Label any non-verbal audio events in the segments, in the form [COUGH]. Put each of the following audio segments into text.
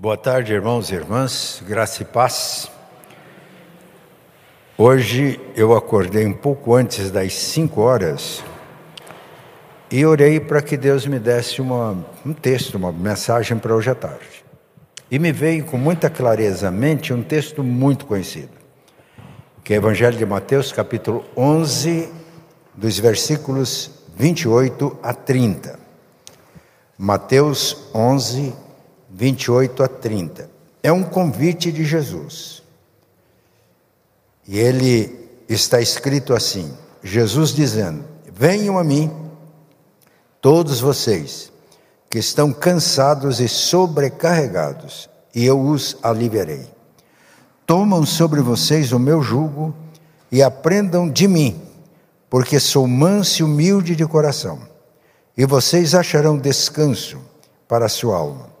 Boa tarde, irmãos e irmãs, graça e paz. Hoje eu acordei um pouco antes das 5 horas e orei para que Deus me desse uma, um texto, uma mensagem para hoje à tarde. E me veio com muita clareza à mente um texto muito conhecido, que é o Evangelho de Mateus, capítulo 11, dos versículos 28 a 30. Mateus 11, 28 a 30. É um convite de Jesus. E ele está escrito assim: Jesus dizendo: Venham a mim, todos vocês que estão cansados e sobrecarregados, e eu os aliviarei. Tomam sobre vocês o meu jugo e aprendam de mim, porque sou manso e humilde de coração, e vocês acharão descanso para a sua alma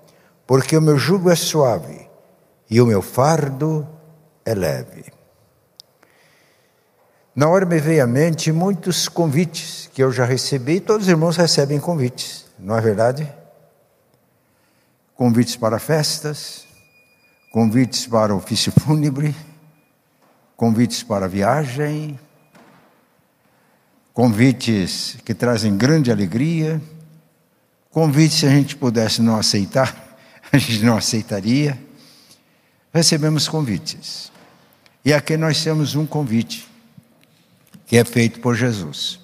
porque o meu jugo é suave e o meu fardo é leve. Na hora me veio à mente muitos convites que eu já recebi, todos os irmãos recebem convites, não é verdade? Convites para festas, convites para ofício fúnebre, convites para viagem, convites que trazem grande alegria, convites se a gente pudesse não aceitar, [LAUGHS] a gente não aceitaria. Recebemos convites. E aqui nós temos um convite, que é feito por Jesus.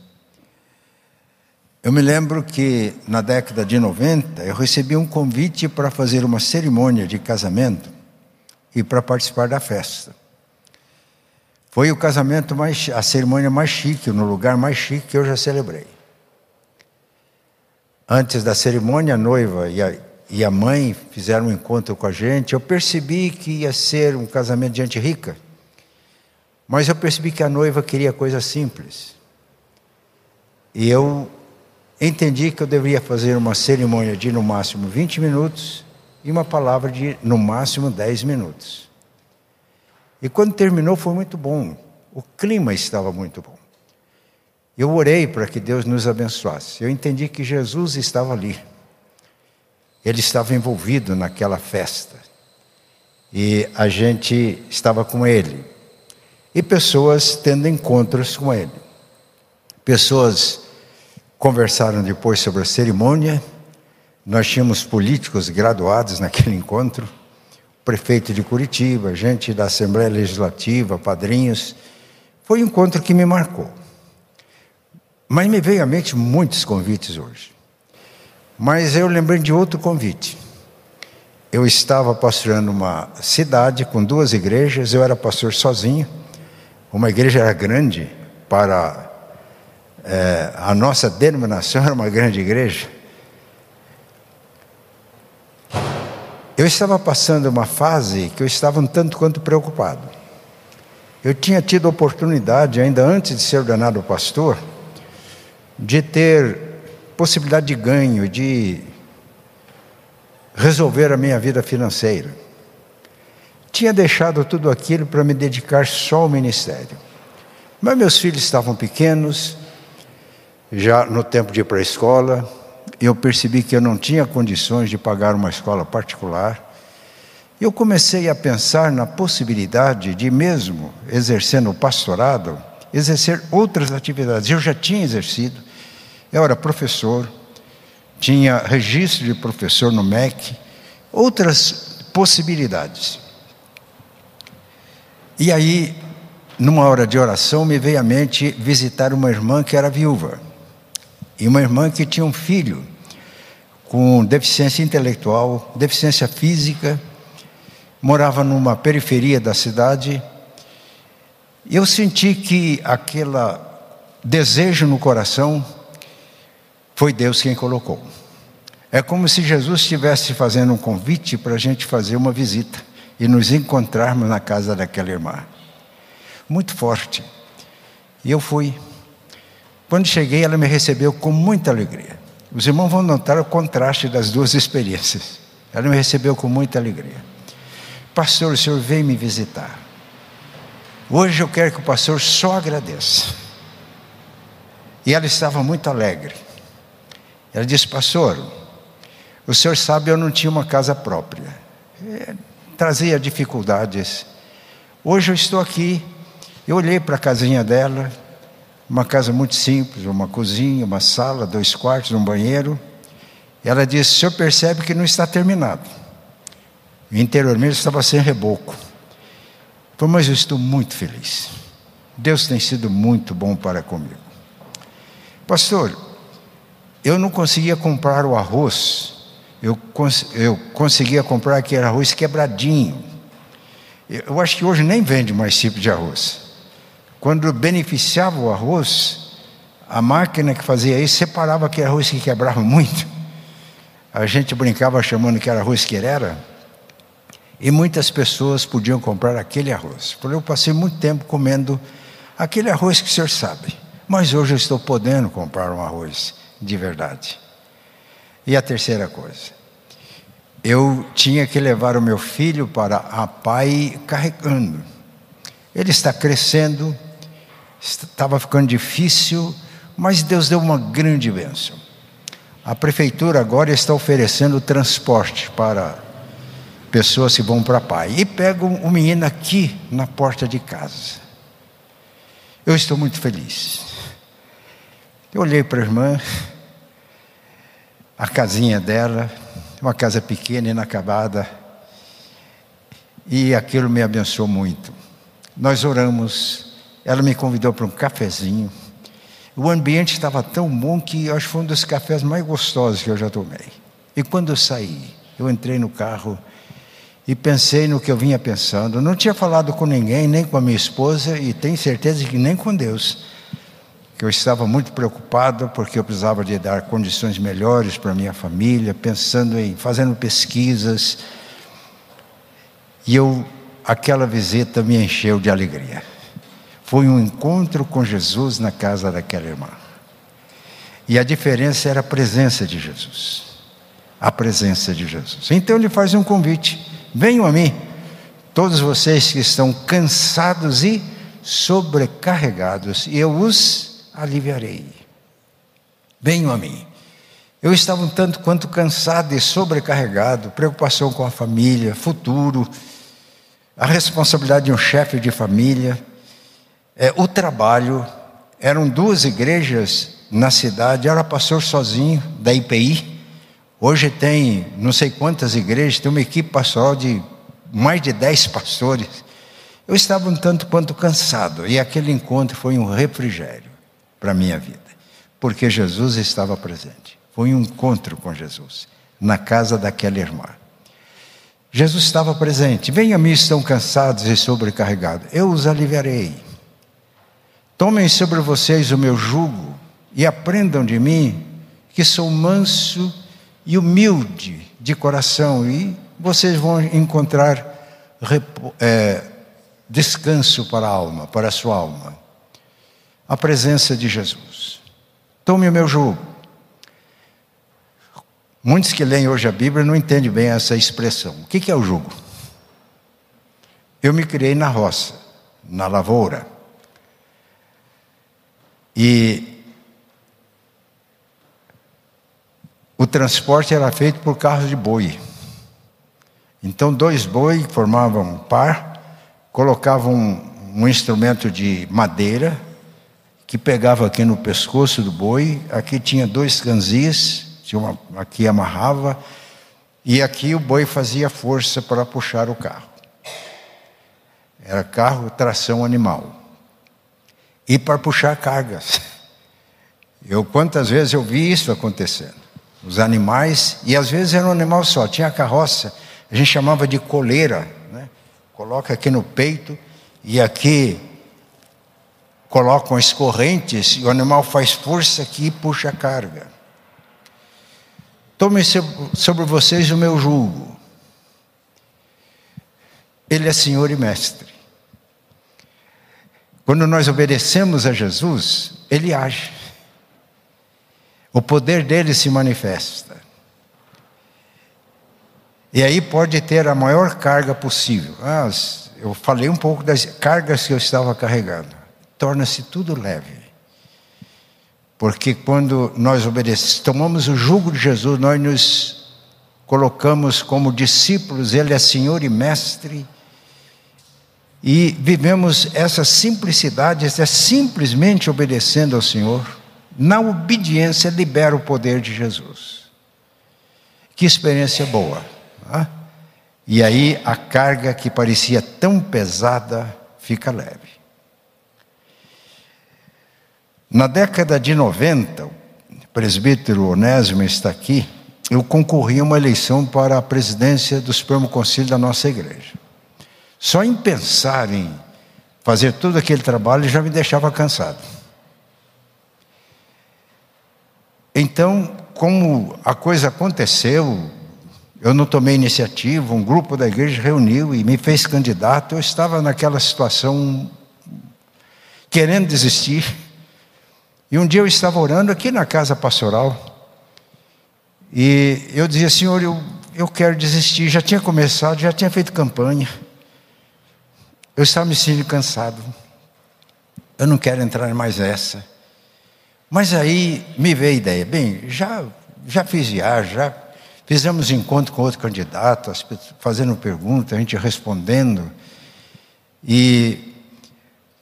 Eu me lembro que na década de 90 eu recebi um convite para fazer uma cerimônia de casamento e para participar da festa. Foi o casamento mais, a cerimônia mais chique, no lugar mais chique que eu já celebrei. Antes da cerimônia, a noiva e a e a mãe fizeram um encontro com a gente, eu percebi que ia ser um casamento de gente rica. Mas eu percebi que a noiva queria coisa simples. E eu entendi que eu deveria fazer uma cerimônia de no máximo 20 minutos e uma palavra de no máximo 10 minutos. E quando terminou foi muito bom. O clima estava muito bom. Eu orei para que Deus nos abençoasse. Eu entendi que Jesus estava ali. Ele estava envolvido naquela festa. E a gente estava com ele. E pessoas tendo encontros com ele. Pessoas conversaram depois sobre a cerimônia. Nós tínhamos políticos graduados naquele encontro, prefeito de Curitiba, gente da Assembleia Legislativa, padrinhos. Foi um encontro que me marcou. Mas me veio à mente muitos convites hoje. Mas eu lembrei de outro convite. Eu estava pastoreando uma cidade com duas igrejas, eu era pastor sozinho. Uma igreja era grande para é, a nossa denominação, [LAUGHS] era uma grande igreja. Eu estava passando uma fase que eu estava um tanto quanto preocupado. Eu tinha tido a oportunidade, ainda antes de ser ordenado pastor, de ter possibilidade de ganho, de resolver a minha vida financeira. Tinha deixado tudo aquilo para me dedicar só ao ministério. Mas meus filhos estavam pequenos, já no tempo de ir para a escola, eu percebi que eu não tinha condições de pagar uma escola particular. Eu comecei a pensar na possibilidade de, mesmo exercendo o pastorado, exercer outras atividades. Eu já tinha exercido, eu era professor, tinha registro de professor no MEC, outras possibilidades. E aí, numa hora de oração, me veio à mente visitar uma irmã que era viúva, e uma irmã que tinha um filho com deficiência intelectual, deficiência física, morava numa periferia da cidade. Eu senti que aquele desejo no coração foi Deus quem colocou. É como se Jesus estivesse fazendo um convite para a gente fazer uma visita e nos encontrarmos na casa daquela irmã. Muito forte. E eu fui. Quando cheguei, ela me recebeu com muita alegria. Os irmãos vão notar o contraste das duas experiências. Ela me recebeu com muita alegria. Pastor, o senhor veio me visitar. Hoje eu quero que o pastor só agradeça. E ela estava muito alegre. Ela disse, pastor, o senhor sabe, eu não tinha uma casa própria. é, trazia dificuldades. Hoje eu estou aqui, eu olhei para a casinha dela, uma casa muito simples, uma cozinha, uma sala, dois quartos, um banheiro. Ela disse: O senhor percebe que não está terminado. Interiormente estava sem reboco. Falei, mas eu estou muito feliz. Deus tem sido muito bom para comigo. Pastor, eu não conseguia comprar o arroz, eu, cons eu conseguia comprar aquele arroz quebradinho. Eu acho que hoje nem vende mais tipo de arroz. Quando beneficiava o arroz, a máquina que fazia isso separava aquele arroz que quebrava [LAUGHS] muito. A gente brincava chamando que era arroz que era. E muitas pessoas podiam comprar aquele arroz. Eu passei muito tempo comendo aquele arroz que o senhor sabe. Mas hoje eu estou podendo comprar um arroz de verdade. E a terceira coisa, eu tinha que levar o meu filho para a pai carregando. Ele está crescendo, estava ficando difícil, mas Deus deu uma grande bênção. A prefeitura agora está oferecendo transporte para pessoas que vão para pai e pegam o menino aqui na porta de casa. Eu estou muito feliz. Eu olhei para a irmã, a casinha dela, uma casa pequena, inacabada, e aquilo me abençoou muito. Nós oramos, ela me convidou para um cafezinho. O ambiente estava tão bom que acho que foi um dos cafés mais gostosos que eu já tomei. E quando eu saí, eu entrei no carro e pensei no que eu vinha pensando. Não tinha falado com ninguém, nem com a minha esposa, e tenho certeza que nem com Deus. Que eu estava muito preocupado porque eu precisava de dar condições melhores para minha família, pensando em fazendo pesquisas. E eu aquela visita me encheu de alegria. Foi um encontro com Jesus na casa daquela irmã. E a diferença era a presença de Jesus. A presença de Jesus. Então ele faz um convite Venham a mim, todos vocês que estão cansados e sobrecarregados, e eu os aliviarei. Venham a mim. Eu estava um tanto quanto cansado e sobrecarregado, preocupação com a família, futuro, a responsabilidade de um chefe de família, é, o trabalho. Eram duas igrejas na cidade, era pastor sozinho da IPI. Hoje tem não sei quantas igrejas, tem uma equipe pastoral de mais de dez pastores. Eu estava um tanto quanto cansado e aquele encontro foi um refrigério para a minha vida, porque Jesus estava presente. Foi um encontro com Jesus na casa daquela irmã. Jesus estava presente. Venham a mim, estão cansados e sobrecarregados. Eu os aliviarei. Tomem sobre vocês o meu jugo e aprendam de mim, que sou manso e humilde de coração, e vocês vão encontrar é, descanso para a alma, para a sua alma. A presença de Jesus. Tome o meu jugo. Muitos que leem hoje a Bíblia não entendem bem essa expressão. O que é o jugo? Eu me criei na roça, na lavoura. E o transporte era feito por carros de boi. Então, dois bois formavam um par, colocavam um, um instrumento de madeira que pegava aqui no pescoço do boi, aqui tinha dois canzis, uma, aqui amarrava, e aqui o boi fazia força para puxar o carro. Era carro tração animal. E para puxar cargas. Eu quantas vezes eu vi isso acontecendo os animais, e às vezes era um animal só, tinha a carroça, a gente chamava de coleira, né? coloca aqui no peito e aqui colocam as correntes e o animal faz força aqui e puxa a carga. Tome sobre vocês o meu jugo. Ele é Senhor e Mestre. Quando nós obedecemos a Jesus, Ele age o poder dele se manifesta. E aí pode ter a maior carga possível. Ah, eu falei um pouco das cargas que eu estava carregando. Torna-se tudo leve. Porque quando nós obedecemos, tomamos o jugo de Jesus, nós nos colocamos como discípulos, Ele é Senhor e Mestre, e vivemos essa simplicidade, é simplesmente obedecendo ao Senhor, na obediência libera o poder de Jesus. Que experiência boa. Né? E aí a carga que parecia tão pesada fica leve. Na década de 90, o presbítero Onésimo está aqui, eu concorri a uma eleição para a presidência do Supremo Conselho da nossa igreja. Só em pensar em fazer todo aquele trabalho já me deixava cansado. Então, como a coisa aconteceu, eu não tomei iniciativa, um grupo da igreja reuniu e me fez candidato. Eu estava naquela situação querendo desistir. E um dia eu estava orando aqui na casa pastoral. E eu dizia, Senhor, eu, eu quero desistir. Já tinha começado, já tinha feito campanha. Eu estava me sentindo cansado. Eu não quero entrar mais nessa. Mas aí me veio a ideia, bem, já, já fiz viagem, já fizemos encontro com outro candidato, fazendo perguntas, a gente respondendo. E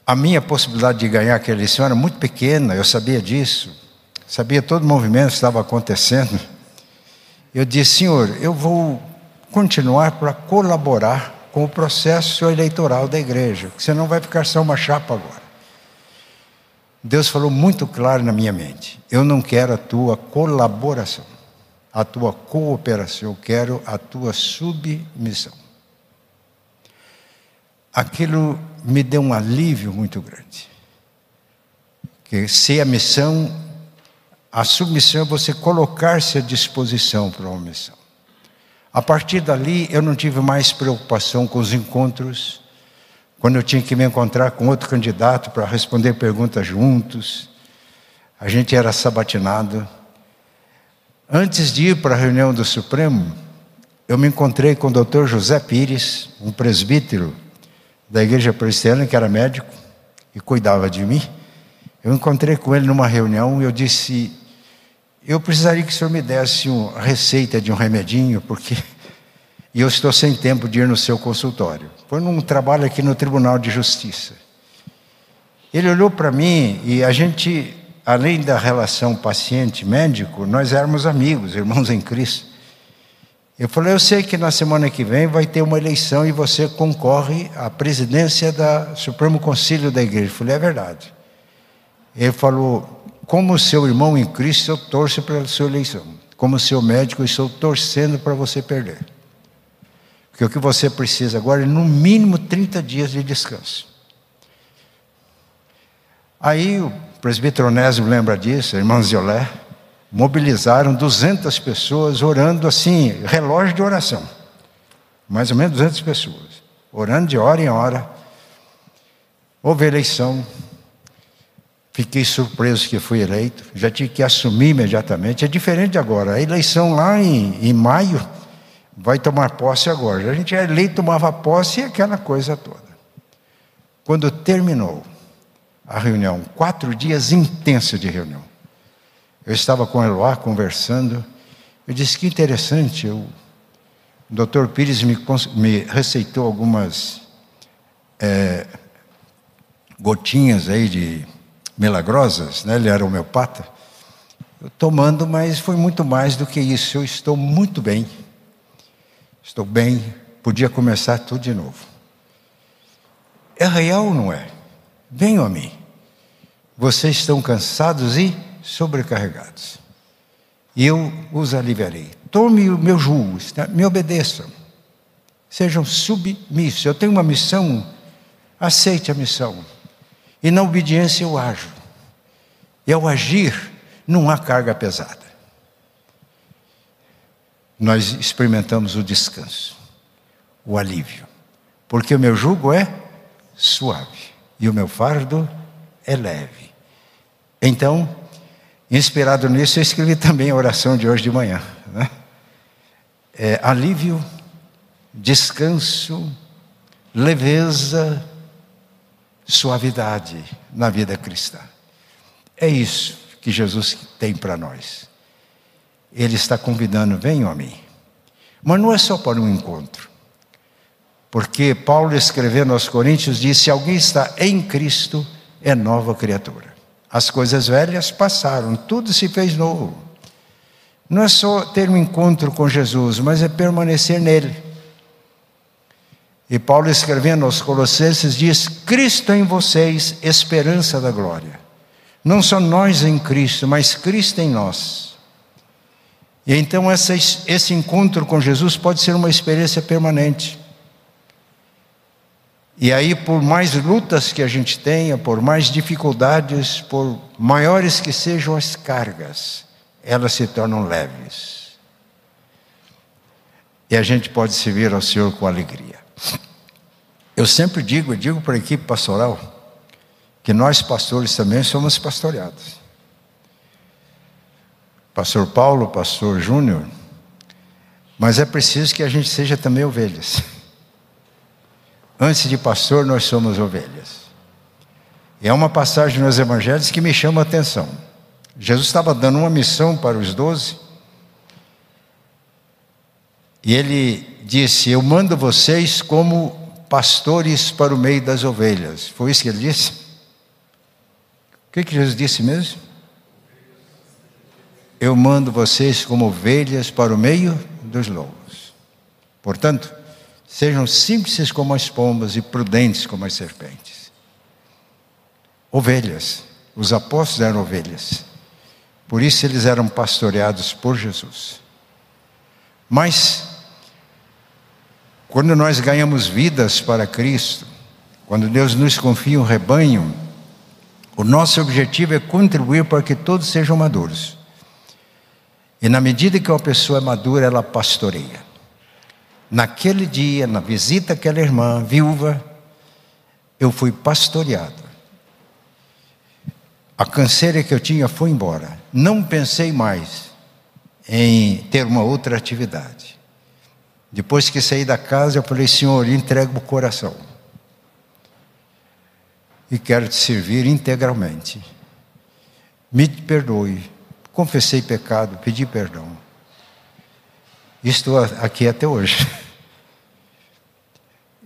a minha possibilidade de ganhar aquela eleição era muito pequena, eu sabia disso. Sabia todo o movimento que estava acontecendo. Eu disse, Senhor, eu vou continuar para colaborar com o processo eleitoral da igreja, porque senão vai ficar só uma chapa agora. Deus falou muito claro na minha mente: eu não quero a tua colaboração, a tua cooperação, eu quero a tua submissão. Aquilo me deu um alívio muito grande. Que se a missão a submissão é você colocar-se à disposição para uma missão. A partir dali, eu não tive mais preocupação com os encontros, quando eu tinha que me encontrar com outro candidato para responder perguntas juntos. A gente era sabatinado. Antes de ir para a reunião do Supremo, eu me encontrei com o doutor José Pires, um presbítero da igreja presbiteriana, que era médico e cuidava de mim. Eu encontrei com ele numa reunião e eu disse: eu precisaria que o senhor me desse uma receita de um remedinho, porque [LAUGHS] e eu estou sem tempo de ir no seu consultório. Foi num trabalho aqui no Tribunal de Justiça. Ele olhou para mim e a gente, além da relação paciente-médico, nós éramos amigos, irmãos em Cristo. Eu falei, eu sei que na semana que vem vai ter uma eleição e você concorre à presidência da Supremo Conselho da Igreja. Eu falei, é verdade. Ele falou, como seu irmão em Cristo, eu torço pela sua eleição. Como seu médico, eu estou torcendo para você perder. Porque o que você precisa agora é, no mínimo, 30 dias de descanso. Aí o presbítero Onésimo lembra disso, a irmã Ziolé, mobilizaram 200 pessoas orando assim, relógio de oração. Mais ou menos 200 pessoas, orando de hora em hora. Houve eleição, Fiquei surpreso que fui eleito, já tive que assumir imediatamente. É diferente agora. A eleição lá em, em maio vai tomar posse agora. A gente é eleito, tomava posse e aquela coisa toda. Quando terminou a reunião, quatro dias intensos de reunião, eu estava com Eloá conversando. Eu disse que interessante, eu, o doutor Pires me, me receitou algumas é, gotinhas aí de milagrosas, né? ele era homeopata, tomando, mas foi muito mais do que isso. Eu estou muito bem, estou bem, podia começar tudo de novo. É real ou não é? Venham a mim. Vocês estão cansados e sobrecarregados. E eu os aliviarei. Tome o meu jugo, me obedeçam. Sejam submissos. Eu tenho uma missão, aceite a missão. E na obediência eu ajo. E ao agir, não há carga pesada. Nós experimentamos o descanso, o alívio. Porque o meu jugo é suave e o meu fardo é leve. Então, inspirado nisso, eu escrevi também a oração de hoje de manhã. Né? É, alívio, descanso, leveza, suavidade na vida cristã. É isso que Jesus tem para nós. Ele está convidando: venham a mim. Mas não é só para um encontro. Porque Paulo, escrevendo aos Coríntios, disse: Se alguém está em Cristo, é nova criatura. As coisas velhas passaram, tudo se fez novo. Não é só ter um encontro com Jesus, mas é permanecer nele. E Paulo, escrevendo aos Colossenses, diz: Cristo em vocês, esperança da glória. Não só nós em Cristo, mas Cristo em nós. E então esse encontro com Jesus pode ser uma experiência permanente. E aí, por mais lutas que a gente tenha, por mais dificuldades, por maiores que sejam as cargas, elas se tornam leves. E a gente pode servir ao Senhor com alegria. Eu sempre digo, e digo para a equipe pastoral, que nós pastores também somos pastoreados. Pastor Paulo, pastor Júnior, mas é preciso que a gente seja também ovelhas. [LAUGHS] Antes de pastor, nós somos ovelhas. E é uma passagem nos evangelhos que me chama a atenção. Jesus estava dando uma missão para os doze. E ele disse: Eu mando vocês como pastores para o meio das ovelhas. Foi isso que ele disse? O que, que Jesus disse mesmo? Eu mando vocês como ovelhas para o meio dos lobos. Portanto, Sejam simples como as pombas e prudentes como as serpentes. Ovelhas. Os apóstolos eram ovelhas. Por isso eles eram pastoreados por Jesus. Mas, quando nós ganhamos vidas para Cristo, quando Deus nos confia um rebanho, o nosso objetivo é contribuir para que todos sejam maduros. E na medida que uma pessoa é madura, ela pastoreia. Naquele dia, na visita àquela irmã viúva, eu fui pastoreado. A canseira que eu tinha foi embora. Não pensei mais em ter uma outra atividade. Depois que saí da casa, eu falei: Senhor, entrego o coração. E quero te servir integralmente. Me perdoe. Confessei pecado, pedi perdão. Estou aqui até hoje. [LAUGHS]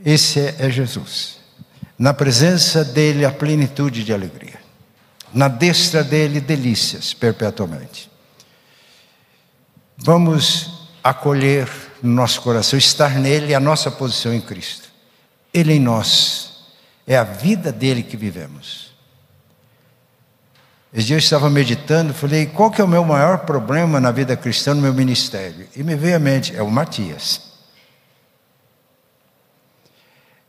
Esse é Jesus. Na presença dele, a plenitude de alegria. Na destra dele, delícias perpetuamente. Vamos acolher no nosso coração, estar nele a nossa posição em Cristo. Ele em nós. É a vida dele que vivemos. Esse dia eu estava meditando, falei, qual que é o meu maior problema na vida cristã, no meu ministério? E me veio à mente, é o Matias.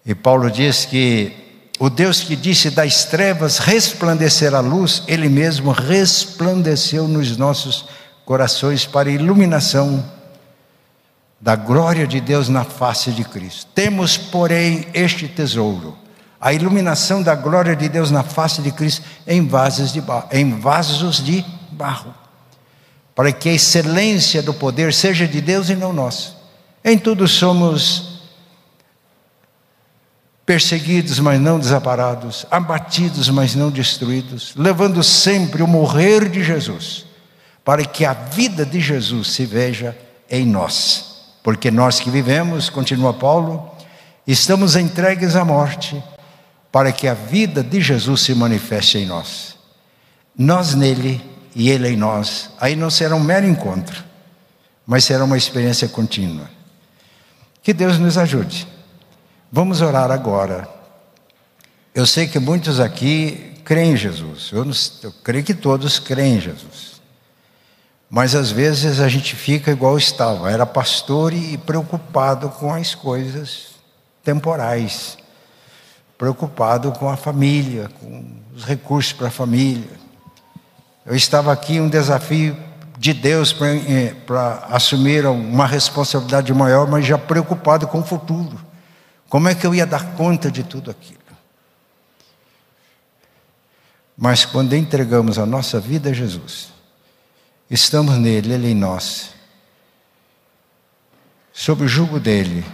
E Paulo diz que o Deus que disse das trevas resplandecer a luz, ele mesmo resplandeceu nos nossos corações para iluminação da glória de Deus na face de Cristo. Temos, porém, este tesouro, a iluminação da glória de Deus na face de Cristo em vasos de barro, em vasos de barro, para que a excelência do poder seja de Deus e não nosso. Em tudo somos perseguidos, mas não desamparados, abatidos, mas não destruídos, levando sempre o morrer de Jesus, para que a vida de Jesus se veja em nós. Porque nós que vivemos, continua Paulo, estamos entregues à morte, para que a vida de Jesus se manifeste em nós. Nós nele e ele em nós. Aí não será um mero encontro, mas será uma experiência contínua. Que Deus nos ajude Vamos orar agora. Eu sei que muitos aqui creem em Jesus. Eu, não, eu creio que todos creem em Jesus. Mas às vezes a gente fica igual estava, era pastor e preocupado com as coisas temporais, preocupado com a família, com os recursos para a família. Eu estava aqui um desafio de Deus para eh, assumir uma responsabilidade maior, mas já preocupado com o futuro. Como é que eu ia dar conta de tudo aquilo? Mas quando entregamos a nossa vida a Jesus, estamos nele, ele em nós, sob o jugo dele,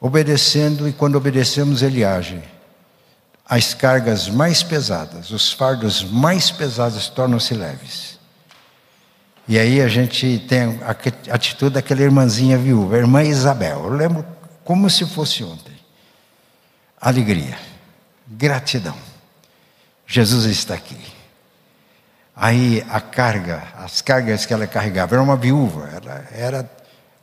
obedecendo e quando obedecemos ele age. As cargas mais pesadas, os fardos mais pesados tornam-se leves. E aí a gente tem a atitude daquela irmãzinha viúva, a irmã Isabel. Eu lembro como se fosse ontem. Alegria, gratidão. Jesus está aqui. Aí a carga, as cargas que ela carregava, era uma viúva, ela era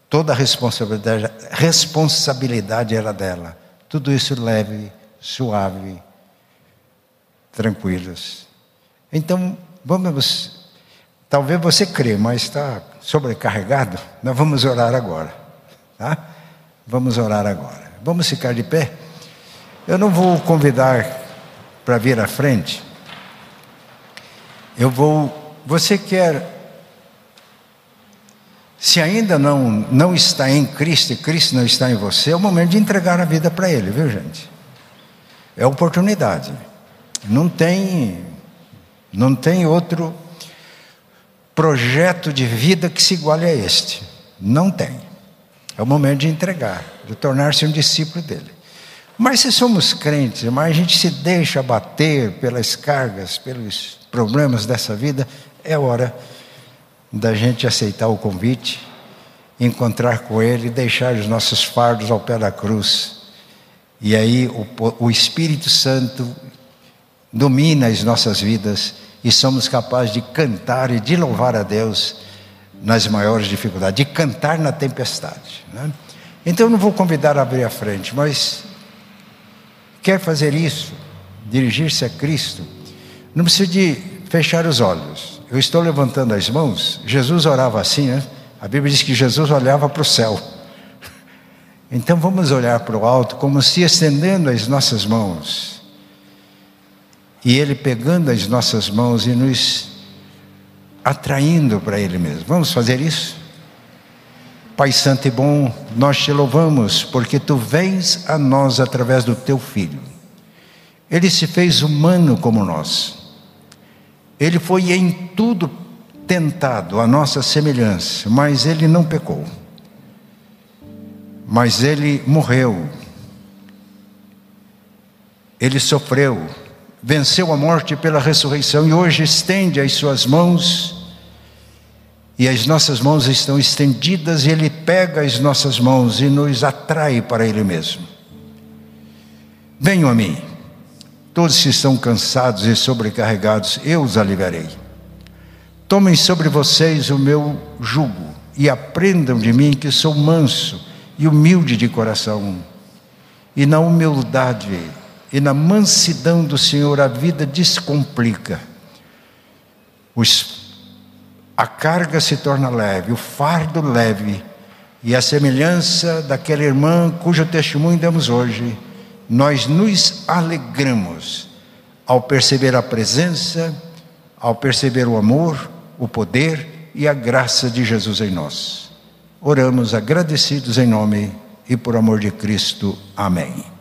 toda a responsabilidade, responsabilidade era dela. Tudo isso leve, suave, tranquilos. Então, vamos Talvez você crê, mas está sobrecarregado. Nós vamos orar agora. Tá? Vamos orar agora. Vamos ficar de pé. Eu não vou convidar para vir à frente. Eu vou. Você quer. Se ainda não, não está em Cristo e Cristo não está em você, é o momento de entregar a vida para Ele, viu gente? É oportunidade. Não tem, não tem outro projeto de vida que se iguale a este. Não tem. É o momento de entregar, de tornar-se um discípulo dele. Mas se somos crentes, mas a gente se deixa bater pelas cargas, pelos problemas dessa vida, é hora da gente aceitar o convite, encontrar com Ele, deixar os nossos fardos ao pé da cruz. E aí o, o Espírito Santo domina as nossas vidas e somos capazes de cantar e de louvar a Deus nas maiores dificuldades, de cantar na tempestade. Né? Então eu não vou convidar a abrir a frente, mas quer fazer isso, dirigir-se a Cristo, não precisa de fechar os olhos. Eu estou levantando as mãos, Jesus orava assim, né? A Bíblia diz que Jesus olhava para o céu. [LAUGHS] Então vamos olhar para o alto como se estendendo as nossas mãos e Ele pegando as nossas mãos e nos atraindo para Ele mesmo. Vamos fazer isso? Pai Santo e bom, nós te louvamos porque tu vens a nós através do teu Filho. Ele se fez humano como nós. Ele foi em tudo tentado a nossa semelhança, mas ele não pecou. Mas ele morreu. Ele sofreu venceu a morte pela ressurreição e hoje estende as suas mãos, e as nossas mãos estão estendidas, e Ele pega as nossas mãos e nos atrai para Ele mesmo. Venham a mim, todos que estão cansados e sobrecarregados, eu os aliviarei. Tomem sobre vocês o meu jugo e aprendam de mim que sou manso e humilde de coração, e na humildade e na mansidão do Senhor a vida descomplica. Os, a carga se torna leve, o fardo leve, e a semelhança daquela irmã cujo testemunho damos hoje, nós nos alegramos ao perceber a presença, ao perceber o amor, o poder e a graça de Jesus em nós. Oramos agradecidos em nome e por amor de Cristo. Amém.